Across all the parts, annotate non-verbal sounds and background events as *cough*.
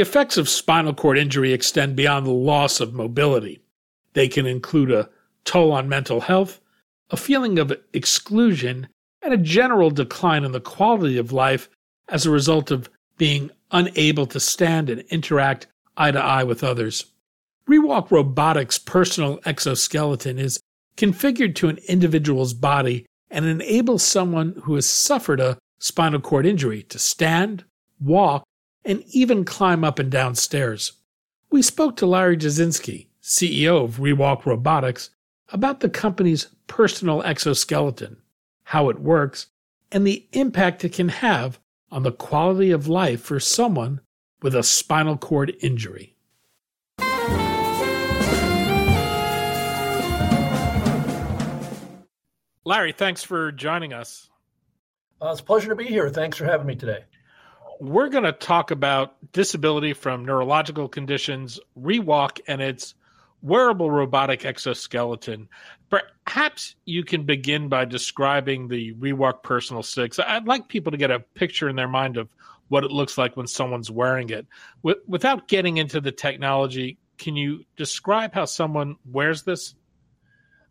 The effects of spinal cord injury extend beyond the loss of mobility. They can include a toll on mental health, a feeling of exclusion, and a general decline in the quality of life as a result of being unable to stand and interact eye to eye with others. ReWalk Robotics' personal exoskeleton is configured to an individual's body and enables someone who has suffered a spinal cord injury to stand, walk, and even climb up and down stairs. We spoke to Larry Jasinski, CEO of ReWalk Robotics, about the company's personal exoskeleton, how it works, and the impact it can have on the quality of life for someone with a spinal cord injury. Larry, thanks for joining us. Uh, it's a pleasure to be here. Thanks for having me today we're going to talk about disability from neurological conditions, rewalk, and its wearable robotic exoskeleton. Perhaps you can begin by describing the ReWalk Personal 6. I'd like people to get a picture in their mind of what it looks like when someone's wearing it. Without getting into the technology, can you describe how someone wears this?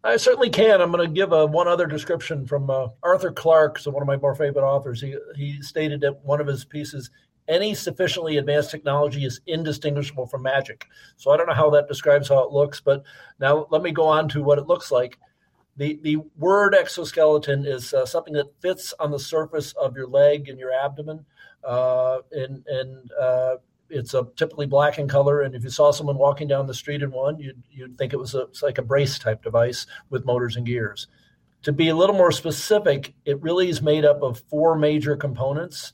I certainly can. I'm going to give a, one other description from uh, Arthur Clarke, so one of my more favorite authors. He, he stated that one of his pieces, any sufficiently advanced technology is indistinguishable from magic. So I don't know how that describes how it looks, but now let me go on to what it looks like. The, the word exoskeleton is uh, something that fits on the surface of your leg and your abdomen. Uh, and and uh, it's a typically black in color, and if you saw someone walking down the street in one, you'd you'd think it was a, like a brace type device with motors and gears. To be a little more specific, it really is made up of four major components.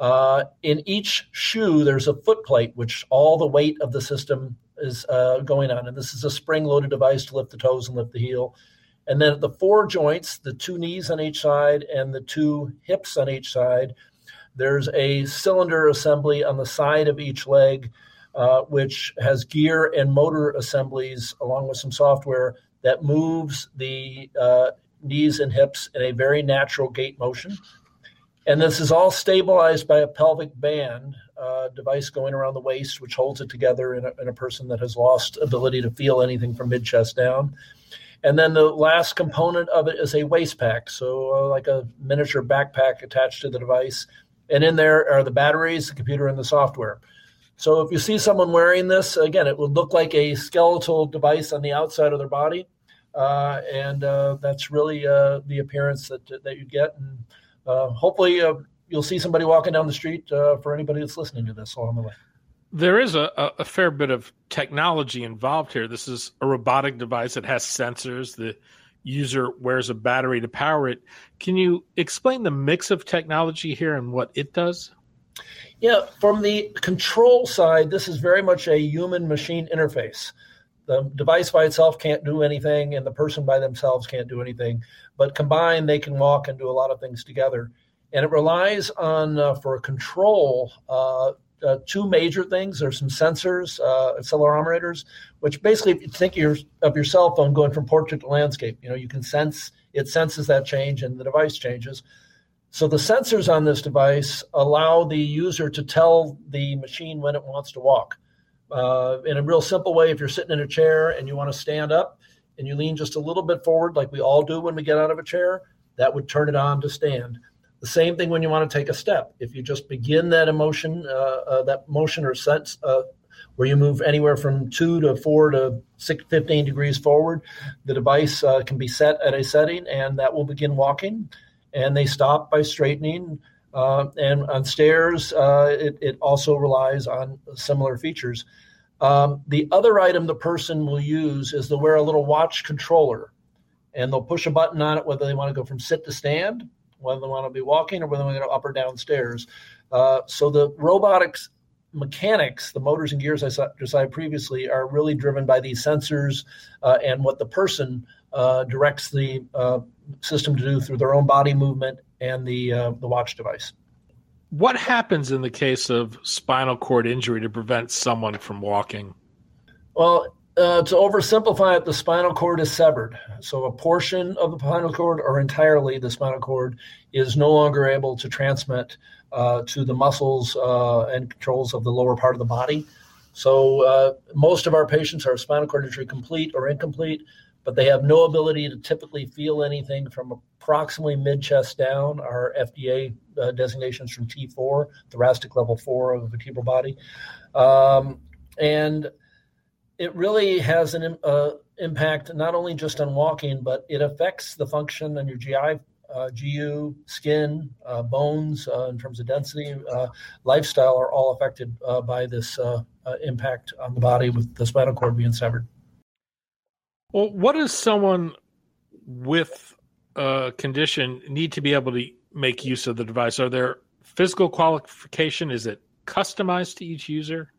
Uh, in each shoe, there's a foot plate, which all the weight of the system is uh, going on, and this is a spring-loaded device to lift the toes and lift the heel. And then the four joints, the two knees on each side and the two hips on each side, there's a cylinder assembly on the side of each leg, uh, which has gear and motor assemblies along with some software that moves the uh, knees and hips in a very natural gait motion. And this is all stabilized by a pelvic band uh, device going around the waist, which holds it together in a, in a person that has lost ability to feel anything from mid chest down. And then the last component of it is a waist pack, so uh, like a miniature backpack attached to the device and in there are the batteries, the computer, and the software. So if you see someone wearing this, again, it would look like a skeletal device on the outside of their body, uh, and uh, that's really uh, the appearance that that you get. And uh, hopefully, uh, you'll see somebody walking down the street uh, for anybody that's listening to this along the way. There is a, a fair bit of technology involved here. This is a robotic device that has sensors. The user wears a battery to power it. Can you explain the mix of technology here and what it does? Yeah, from the control side, this is very much a human machine interface. The device by itself can't do anything, and the person by themselves can't do anything. But combined, they can walk and do a lot of things together. And it relies on, uh, for control, uh, uh, two major things. There's some sensors, uh, accelerometers, which basically, think your, of your cell phone going from portrait to landscape, you know, you can sense it senses that change and the device changes. So the sensors on this device allow the user to tell the machine when it wants to walk. Uh, in a real simple way, if you're sitting in a chair and you want to stand up and you lean just a little bit forward, like we all do when we get out of a chair, that would turn it on to stand. The same thing when you want to take a step. If you just begin that emotion, uh, uh, that motion or sense uh, where you move anywhere from two to four to six, 15 degrees forward, the device uh, can be set at a setting and that will begin walking. And they stop by straightening. Uh, and on stairs, uh, it, it, also relies on similar features. Um, the other item the person will use is they'll wear a little watch controller and they'll push a button on it whether they want to go from sit to stand whether they want to be walking or whether they want to go up or downstairs. Uh, so the robotics mechanics, the motors and gears I described previously, are really driven by these sensors uh, and what the person uh, directs the uh, system to do through their own body movement and the uh, the watch device. What happens in the case of spinal cord injury to prevent someone from walking? Well, uh, to oversimplify it, the spinal cord is severed. So a portion of the spinal cord or entirely the spinal cord is no longer able to transmit uh, to the muscles uh, and controls of the lower part of the body. So uh, most of our patients are spinal cord injury complete or incomplete, but they have no ability to typically feel anything from approximately mid chest down. Our FDA uh, designations from T4, thoracic level four of the vertebral body. Um, and it really has an uh, impact not only just on walking, but it affects the function on your GI, uh, GU, skin, uh, bones uh, in terms of density, uh, lifestyle are all affected uh, by this impact on the body with the spinal cord being severed. Well, what does someone with a condition need to be able to make use of the device? Are there physical qualification? Is it customized to each user?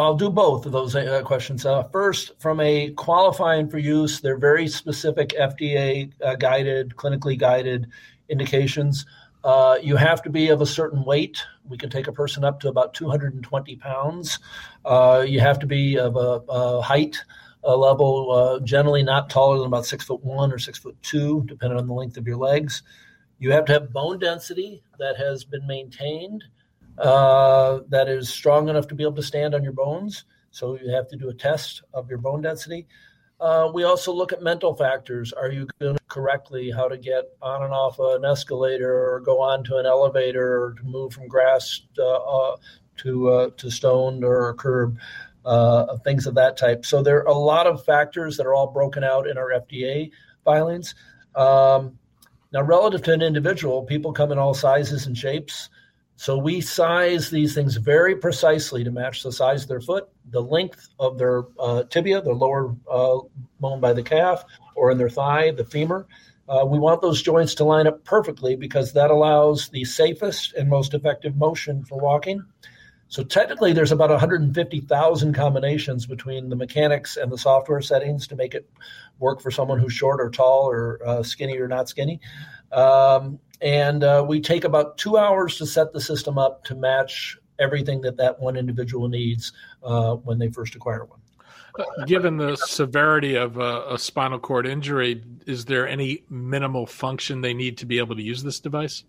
I'll do both of those uh, questions. Uh, first, from a qualifying for use, they're very specific FDA uh, guided, clinically guided indications. Uh, you have to be of a certain weight. We can take a person up to about 220 pounds. Uh, you have to be of a, a height a level, uh, generally not taller than about six foot one or six foot two, depending on the length of your legs. You have to have bone density that has been maintained uh, that is strong enough to be able to stand on your bones. So you have to do a test of your bone density. Uh, we also look at mental factors. Are you doing correctly? How to get on and off an escalator, or go onto an elevator, or to move from grass uh, to uh, to stone or curb, uh, things of that type. So there are a lot of factors that are all broken out in our FDA filings. Um, now, relative to an individual, people come in all sizes and shapes. So we size these things very precisely to match the size of their foot, the length of their uh, tibia, the lower uh, bone by the calf, or in their thigh, the femur. Uh, we want those joints to line up perfectly because that allows the safest and most effective motion for walking. So technically, there's about 150,000 combinations between the mechanics and the software settings to make it work for someone who's short or tall or uh, skinny or not skinny. Um, and uh, we take about two hours to set the system up to match everything that that one individual needs uh, when they first acquire one. Given the severity of a, a, spinal cord injury, is there any minimal function they need to be able to use this device?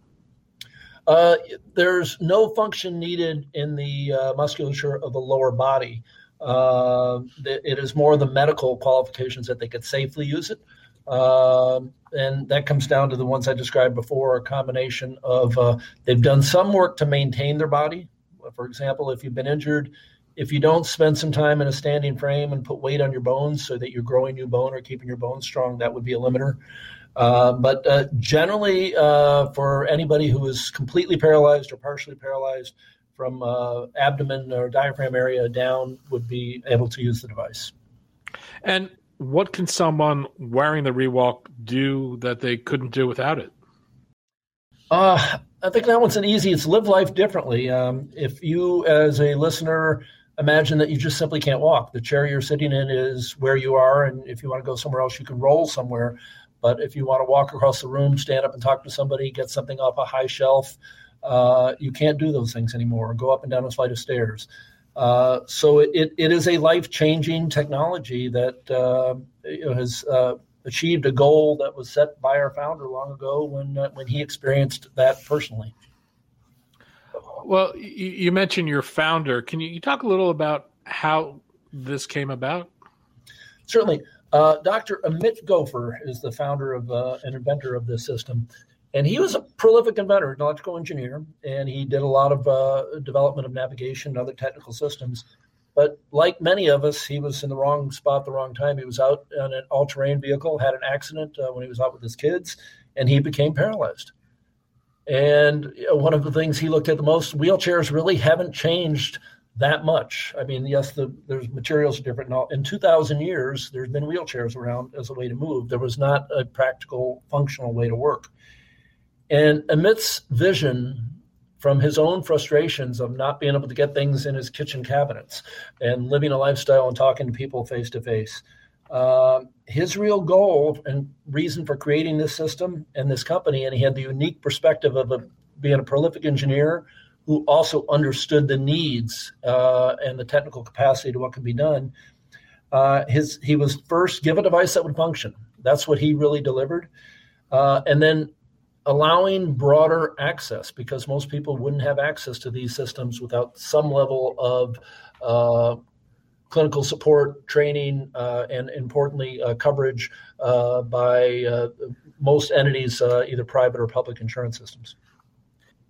Uh, there's no function needed in the uh, musculature of the lower body. Uh, it is more the medical qualifications that they could safely use it. Um, and that comes down to the ones I described before a combination of uh, they've done some work to maintain their body. For example, if you've been injured, if you don't spend some time in a standing frame and put weight on your bones so that you're growing new bone or keeping your bones strong, that would be a limiter. Uh, but uh, generally, uh, for anybody who is completely paralyzed or partially paralyzed from uh, abdomen or diaphragm area down, would be able to use the device. And what can someone wearing the ReWalk do that they couldn't do without it? Uh, I think that one's an easy. It's live life differently. Um, if you, as a listener, imagine that you just simply can't walk, the chair you're sitting in is where you are, and if you want to go somewhere else, you can roll somewhere. But if you want to walk across the room, stand up and talk to somebody, get something off a high shelf, uh, you can't do those things anymore. Go up and down a flight of stairs. Uh, so it, it is a life changing technology that uh, has uh, achieved a goal that was set by our founder long ago when uh, when he experienced that personally. Well, you, you mentioned your founder. Can you, you, talk a little about how this came about? Certainly. Uh, Dr. Amit Goffer is the founder of and inventor of this system. And he was a prolific inventor, an electrical engineer, and he did a lot of uh, development of navigation and other technical systems. But like many of us, he was in the wrong spot, the wrong time. He was out on an all terrain vehicle, had an accident uh, when he was out with his kids, and he became paralyzed. And one of the things he looked at the most, wheelchairs really haven't changed that much. I mean, yes, the, there's materials are different. Now, in 2,000 years, there's been wheelchairs around as a way to move. There was not a practical, functional way to work. And Amit's vision from his own frustrations of not being able to get things in his kitchen cabinets and living a lifestyle and talking to people face to face. His real goal and reason for creating this system and this company, and he had the unique perspective of a, being a prolific engineer who also understood the needs uh, and the technical capacity to what could be done. Uh, his he was first give a device that would function. That's what he really delivered, uh, and then allowing broader access because most people wouldn't have access to these systems without some level of uh, clinical support, training, uh, and importantly, uh, coverage uh, by uh, most entities, uh, either private or public insurance systems.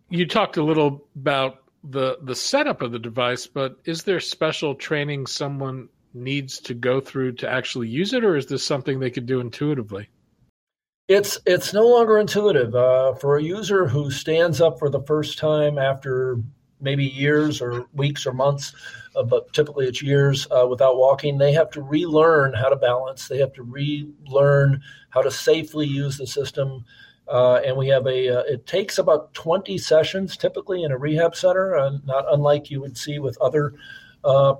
You talked a little about the the setup of the device, but is there special training someone needs to go through to actually use it, or is this something they could do intuitively? It's it's no longer intuitive uh, for a user who stands up for the first time after maybe years or weeks or months, uh, but typically it's years uh, without walking. They have to relearn how to balance. They have to relearn how to safely use the system. Uh, and we have a. Uh, it takes about 20 sessions typically in a rehab center, uh, not unlike you would see with other uh,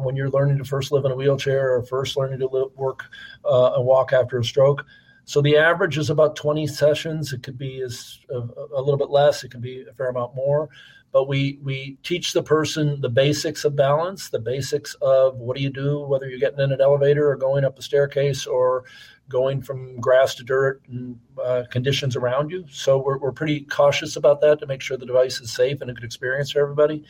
when you're learning to first live in a wheelchair or first learning to live, work and walk after a stroke. So the average is about 20 sessions. It could be as a, a, little bit less. It could be a fair amount more. But we we teach the person the basics of balance, the basics of what do you do, whether you're getting in an elevator or going up a staircase or going from grass to dirt and uh, conditions around you. So we're, we're pretty cautious about that to make sure the device is safe and a good experience for everybody.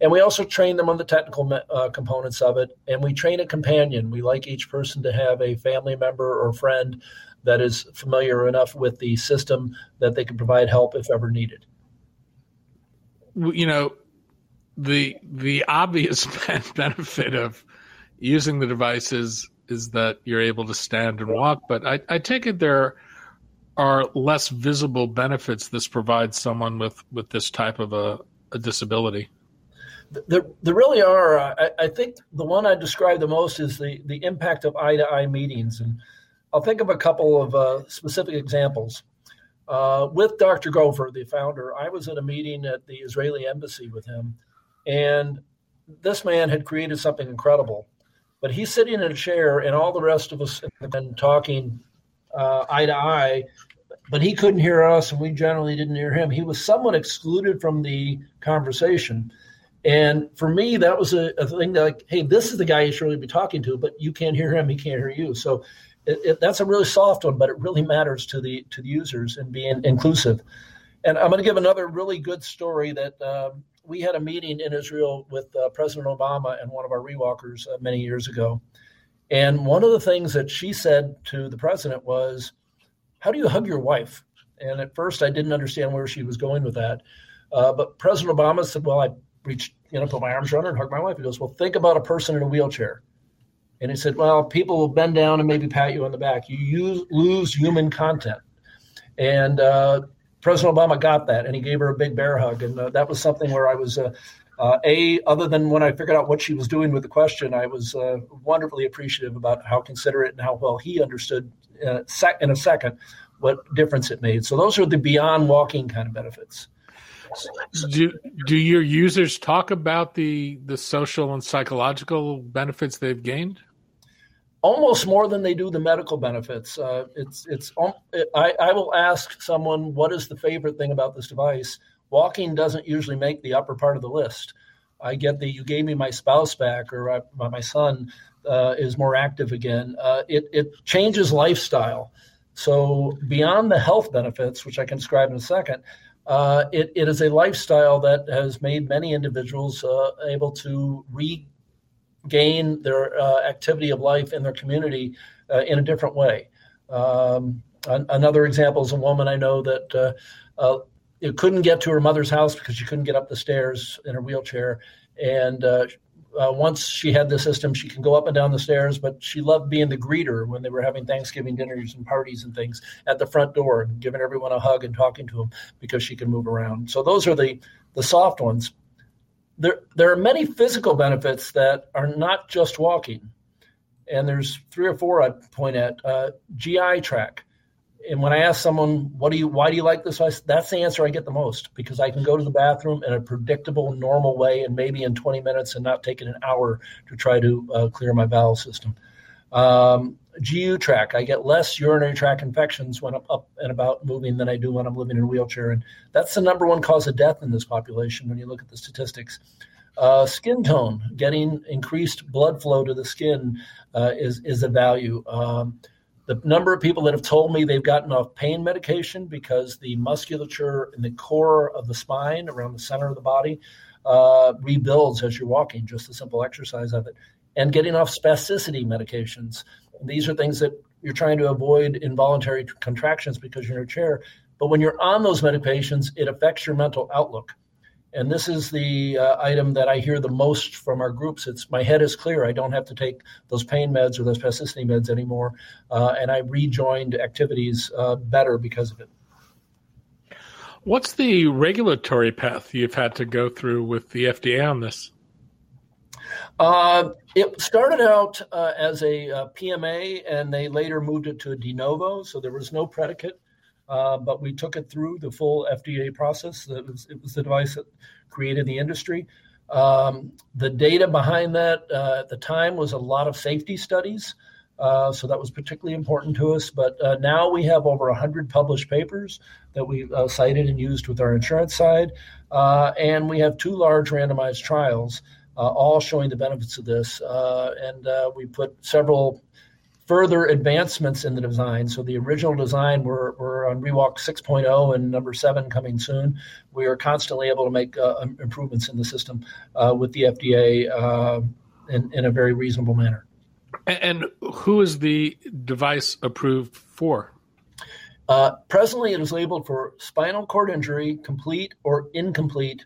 And we also train them on the technical uh, components of it. And we train a companion. We like each person to have a family member or friend that is familiar enough with the system that they can provide help if ever needed. You know, the the obvious *laughs* benefit of using the devices is that you're able to stand and walk, but I, I take it there are less visible benefits this provides someone with with this type of a, a disability. There, there really are. I, I, think the one I describe the most is the the impact of eye to eye meetings and I'll think of a couple of uh, specific examples. Uh, with Dr. Goffer, the founder, I was at a meeting at the Israeli embassy with him, and this man had created something incredible. But he's sitting in a chair, and all the rest of us have been talking uh, eye to eye, but he couldn't hear us, and we generally didn't hear him. He was somewhat excluded from the conversation. And for me, that was a, a thing that, like, hey, this is the guy you should really be talking to, but you can't hear him, he can't hear you. So it, it, that's a really soft one, but it really matters to the to the users and being inclusive. And I'm going to give another really good story that um, we had a meeting in Israel with uh, President Obama and one of our rewalkers uh, many years ago. And one of the things that she said to the president was, "How do you hug your wife?" And at first, I didn't understand where she was going with that. Uh, but President Obama said, "Well, I reached, you know, put my arms around her and hug my wife." He goes, "Well, think about a person in a wheelchair." And he said, well, people will bend down and maybe pat you on the back. You use, lose human content. And uh, President Obama got that, and he gave her a big bear hug. And uh, that was something where I was, uh, uh a other than when I figured out what she was doing with the question, I was uh, wonderfully appreciative about how considerate and how well he understood uh, in a second what difference it made. So those are the beyond walking kind of benefits. Do do your users talk about the the social and psychological benefits they've gained? almost more than they do the medical benefits. Uh, it's it's it, I, I will ask someone what is the favorite thing about this device. Walking doesn't usually make the upper part of the list. I get the you gave me my spouse back or I, my son uh, is more active again. Uh, it it changes lifestyle. So beyond the health benefits, which I can describe in a second, uh, it, it is a lifestyle that has made many individuals uh, able to regain their uh, activity of life in their community uh, in a different way. Um, an- another example is a woman I know that uh, couldn't get to her mother's house because she couldn't get up the stairs in her wheelchair. And uh, once she had the system, she can go up and down the stairs, but she loved being the greeter when they were having Thanksgiving dinners and parties and things at the front door and giving everyone a hug and talking to them because she can move around. So those are the, the soft ones there, there are many physical benefits that are not just walking. And there's three or four I'd point at. Uh, GI tract. And when I ask someone, "What do you? Why do you like this?" I, that's the answer I get the most because I can go to the bathroom in a predictable, normal way, and maybe in 20 minutes, and not taking an hour to try to uh, clear my bowel system. Um, GU tract. I get less urinary tract infections when I'm up and about moving than I do when I'm living in a wheelchair. And that's the number one cause of death in this population when you look at the statistics. Uh, skin tone, getting increased blood flow to the skin uh, is, is a value. Um, the number of people that have told me they've gotten off pain medication because the musculature in the core of the spine around the center of the body uh, rebuilds as you're walking, just the simple exercise of it. And getting off spasticity medications these are things that you're trying to avoid involuntary contractions because you're in a chair. But when you're on those medications, it affects your mental outlook. And this is the uh, item that I hear the most from our groups. It's my head is clear. I don't have to take those pain meds or those spasticity meds anymore. Uh, and I rejoined activities uh, better because of it. What's the regulatory path you've had to go through with the FDA on this? Uh, it started out uh, as a, a, uh, PMA, and they later moved it to a de novo. So there was no predicate, uh, but we took it through the full FDA process. It was, it was the device that created the industry. Um, the data behind that uh, at the time was a lot of safety studies. Uh, so that was particularly important to us. But uh, now we have over 100 published papers that we uh, cited and used with our insurance side. and we have two large randomized trials uh, all showing the benefits of this. Uh, and uh, we put several further advancements in the design. So the original design, we're, we're on ReWalk 6.0 and number seven coming soon. We are constantly able to make uh, improvements in the system uh, with the FDA uh, in, in a very reasonable manner. And who is the device approved for? Uh, presently, it is labeled for spinal cord injury, complete or incomplete,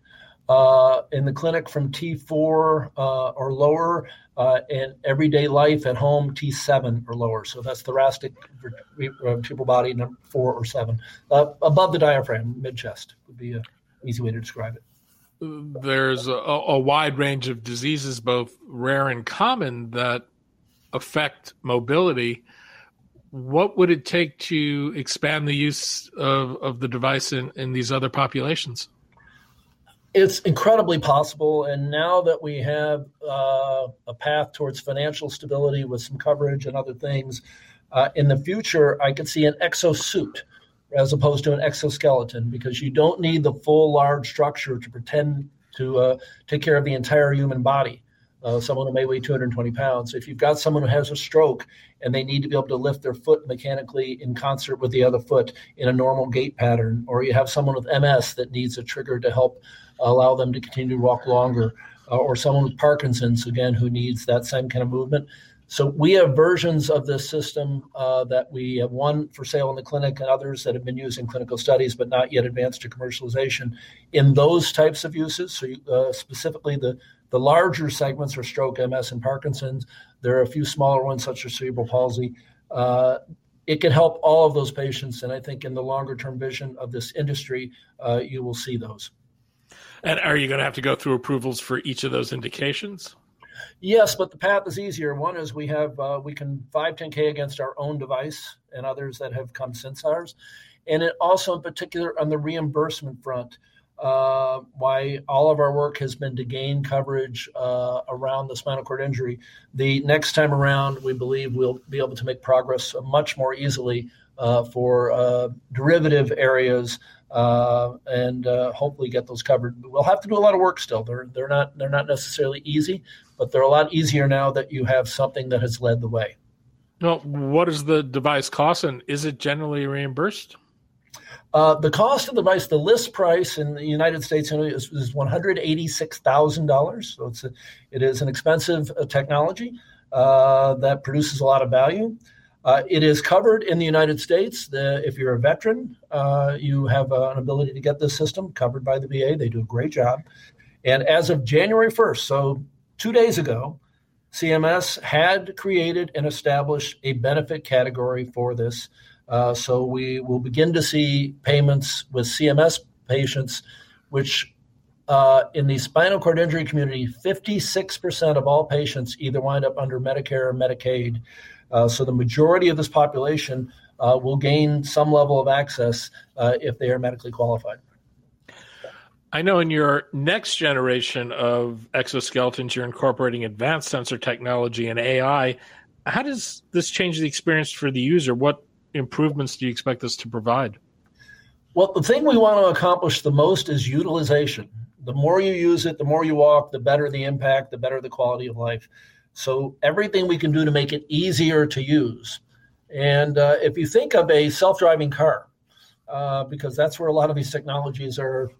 uh, in the clinic from T4 uh, or lower, uh, and everyday life at home T7 or lower. So that's thoracic vertebral body number four or seven. Uh, above the diaphragm, mid chest would be an easy way to describe it. There's a, a wide range of diseases, both rare and common, that affect mobility what would it take to expand the use of, of the device in, in these other populations? It's incredibly possible. And now that we have uh, a path towards financial stability with some coverage and other things, uh, in the future, I could see an exosuit as opposed to an exoskeleton because you don't need the full large structure to pretend to uh, take care of the entire human body. Someone who may weigh 220 pounds. If you've got someone who has a stroke and they need to be able to lift their foot mechanically in concert with the other foot in a normal gait pattern, or you have someone with MS that needs a trigger to help allow them to continue to walk longer, uh, or someone with Parkinson's, again, who needs that same kind of movement. So we have versions of this system uh, that we have one for sale in the clinic and others that have been used in clinical studies but not yet advanced to commercialization in those types of uses. So uh, specifically the, the larger segments are stroke, MS, and Parkinson's. There are a few smaller ones such as cerebral palsy. Uh, it can help all of those patients. And I think in the longer term vision of this industry, uh, you will see those. And are you going to have to go through approvals for each of those indications? Yes, but the path is easier. One is we have uh, we can 510k against our own device and others that have come since ours, and it also in particular on the reimbursement front. Uh, why all of our work has been to gain coverage uh, around the spinal cord injury. The next time around, we believe we'll be able to make progress much more easily uh, for uh, derivative areas uh, and uh, hopefully get those covered. We'll have to do a lot of work still. They're they're not they're not necessarily easy, but they're a lot easier now that you have something that has led the way. Well, what does the device cost, and is it generally reimbursed? Uh, the cost of the device, the list price in the United States is, is one hundred eighty-six thousand dollars. So it's a, it is an expensive uh, technology uh, that produces a lot of value. Uh, it is covered in the United States. The, if you're a veteran, uh, you have uh, an ability to get this system covered by the VA. They do a great job. And as of January 1st, so two days ago, CMS had created and established a benefit category for this. Uh, so we will begin to see payments with CMS patients, which uh, in the spinal cord injury community, 56% of all patients either wind up under Medicare or Medicaid. Uh, so the majority of this population uh, will gain some level of access uh, if they are medically qualified. I know in your next generation of exoskeletons, you're incorporating advanced sensor technology and AI. How does this change the experience for the user? What improvements do you expect this to provide? Well, the thing we want to accomplish the most is utilization. The more you use it, the more you walk, the better the impact, the better the quality of life. So, everything we can do to make it easier to use. And uh, if you think of a self driving car, uh, because that's where a lot of these technologies are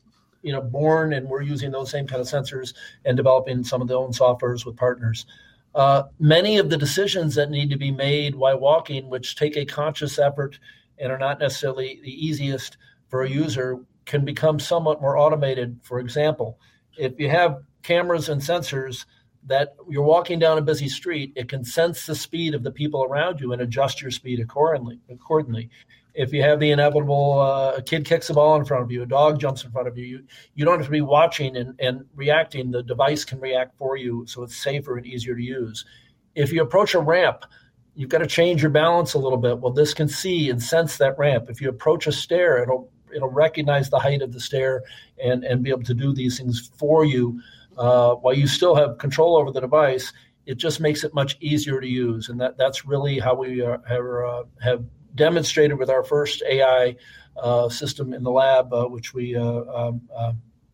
you know born and we're using those same kind of sensors and developing some of the own softwares with partners uh, many of the decisions that need to be made while walking which take a conscious effort and are not necessarily the easiest for a user can become somewhat more automated for example if you have cameras and sensors that you're walking down a busy street it can sense the speed of the people around you and adjust your speed accordingly accordingly if you have the inevitable uh, a kid kicks a ball in front of you, a dog jumps in front of you, you, you don't have to be watching and, and reacting. The device can react for you, so it's safer and easier to use. If you approach a ramp, you've got to change your balance a little bit. Well, this can see and sense that ramp. If you approach a stair, it'll it'll recognize the height of the stair and and be able to do these things for you uh, while you still have control over the device. It just makes it much easier to use, and that that's really how we are, have uh, have demonstrated with our first AI uh, system in the lab, uh, which we uh, um, uh,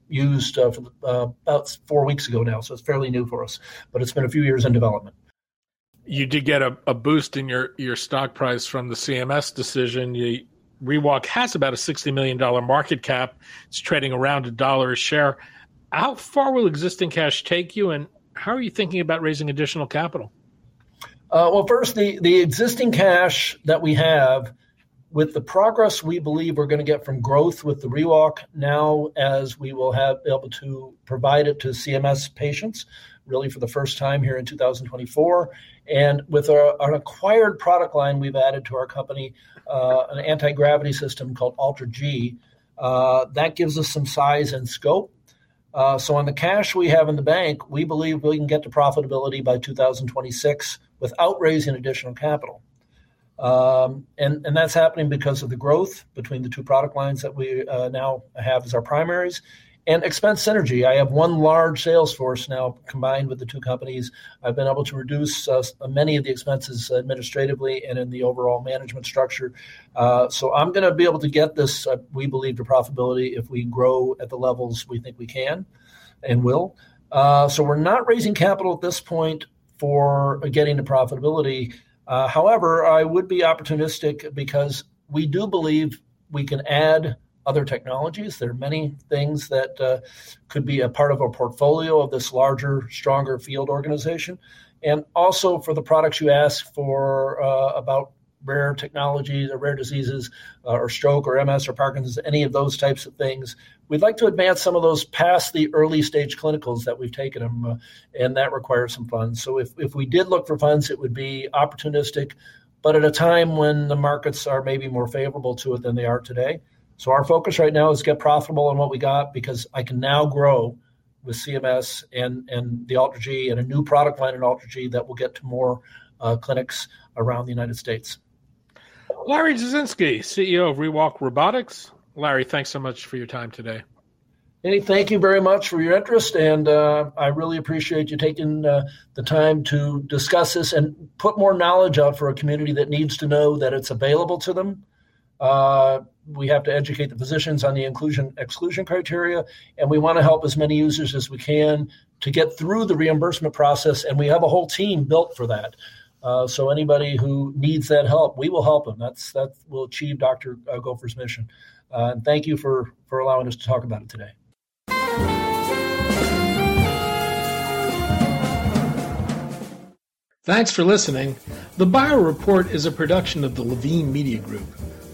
used for about four weeks ago now. So it's fairly new for us, but it's been a few years in development. You did get a, a boost in your, your stock price from the CMS decision. You, ReWalk has about a $60 million market cap. It's trading around a dollar a share. How far will existing cash take you, and how are you thinking about raising additional capital? Uh, well, first, the, the existing cash that we have, with the progress we believe we're going to get from growth with the ReWalk now, as we will have be able to provide it to CMS patients, really for the first time here in 2024, and with our, an acquired product line we've added to our company, uh, an anti gravity system called AlterG. Uh, that gives us some size and scope. Uh, so on the cash we have in the bank, we believe we can get to profitability by 2026 without raising additional capital. Um, and, and that's happening because of the growth between the two product lines that we uh, now have as our primaries and expense synergy. I have one large sales force now combined with the two companies. I've been able to reduce uh, many of the expenses administratively and in the overall management structure. Uh, so I'm going to be able to get this, uh, we believe, to profitability if we grow at the levels we think we can and will. Uh, so we're not raising capital at this point for getting to profitability. Uh, however, I would be opportunistic because we do believe we can add other technologies. There are many things that uh, could be a part of a portfolio of this larger, stronger field organization. And also for the products you ask for uh, about rare technologies or rare diseases uh, or stroke or MS or Parkinson's, any of those types of things. We'd like to advance some of those past the early stage clinicals that we've taken them, uh, and that requires some funds. So if, if we did look for funds, it would be opportunistic, but at a time when the markets are maybe more favorable to it than they are today. So our focus right now is get profitable on what we got because I can now grow with CMS and, and the AlterG and a new product line in AlterG that will get to more uh, clinics around the United States. Larry Jasinski, CEO of ReWalk Robotics. Larry, thanks so much for your time today. Hey, thank you very much for your interest, and uh, I really appreciate you taking uh, the time to discuss this and put more knowledge out for a community that needs to know that it's available to them. Uh, we have to educate the physicians on the inclusion exclusion criteria, and we want to help as many users as we can to get through the reimbursement process. And we have a whole team built for that. Uh, so anybody who needs that help, we will help them. That's that will achieve Dr. Uh, Goffer's mission. Uh, and thank you for for allowing us to talk about it today. Thanks for listening. The Bio Report is a production of the Levine Media Group.